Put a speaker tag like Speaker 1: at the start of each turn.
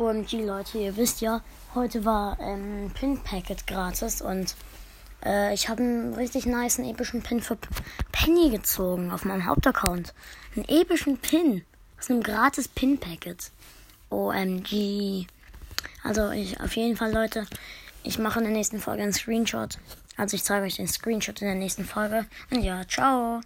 Speaker 1: OMG, Leute, ihr wisst ja, heute war ähm, Pin-Packet gratis und äh, ich habe einen richtig nice, epischen Pin für P Penny gezogen auf meinem Hauptaccount. Einen epischen Pin aus einem gratis Pin-Packet. OMG. Also, ich, auf jeden Fall, Leute, ich mache in der nächsten Folge einen Screenshot. Also, ich zeige euch den Screenshot in der nächsten Folge. Und ja, ciao.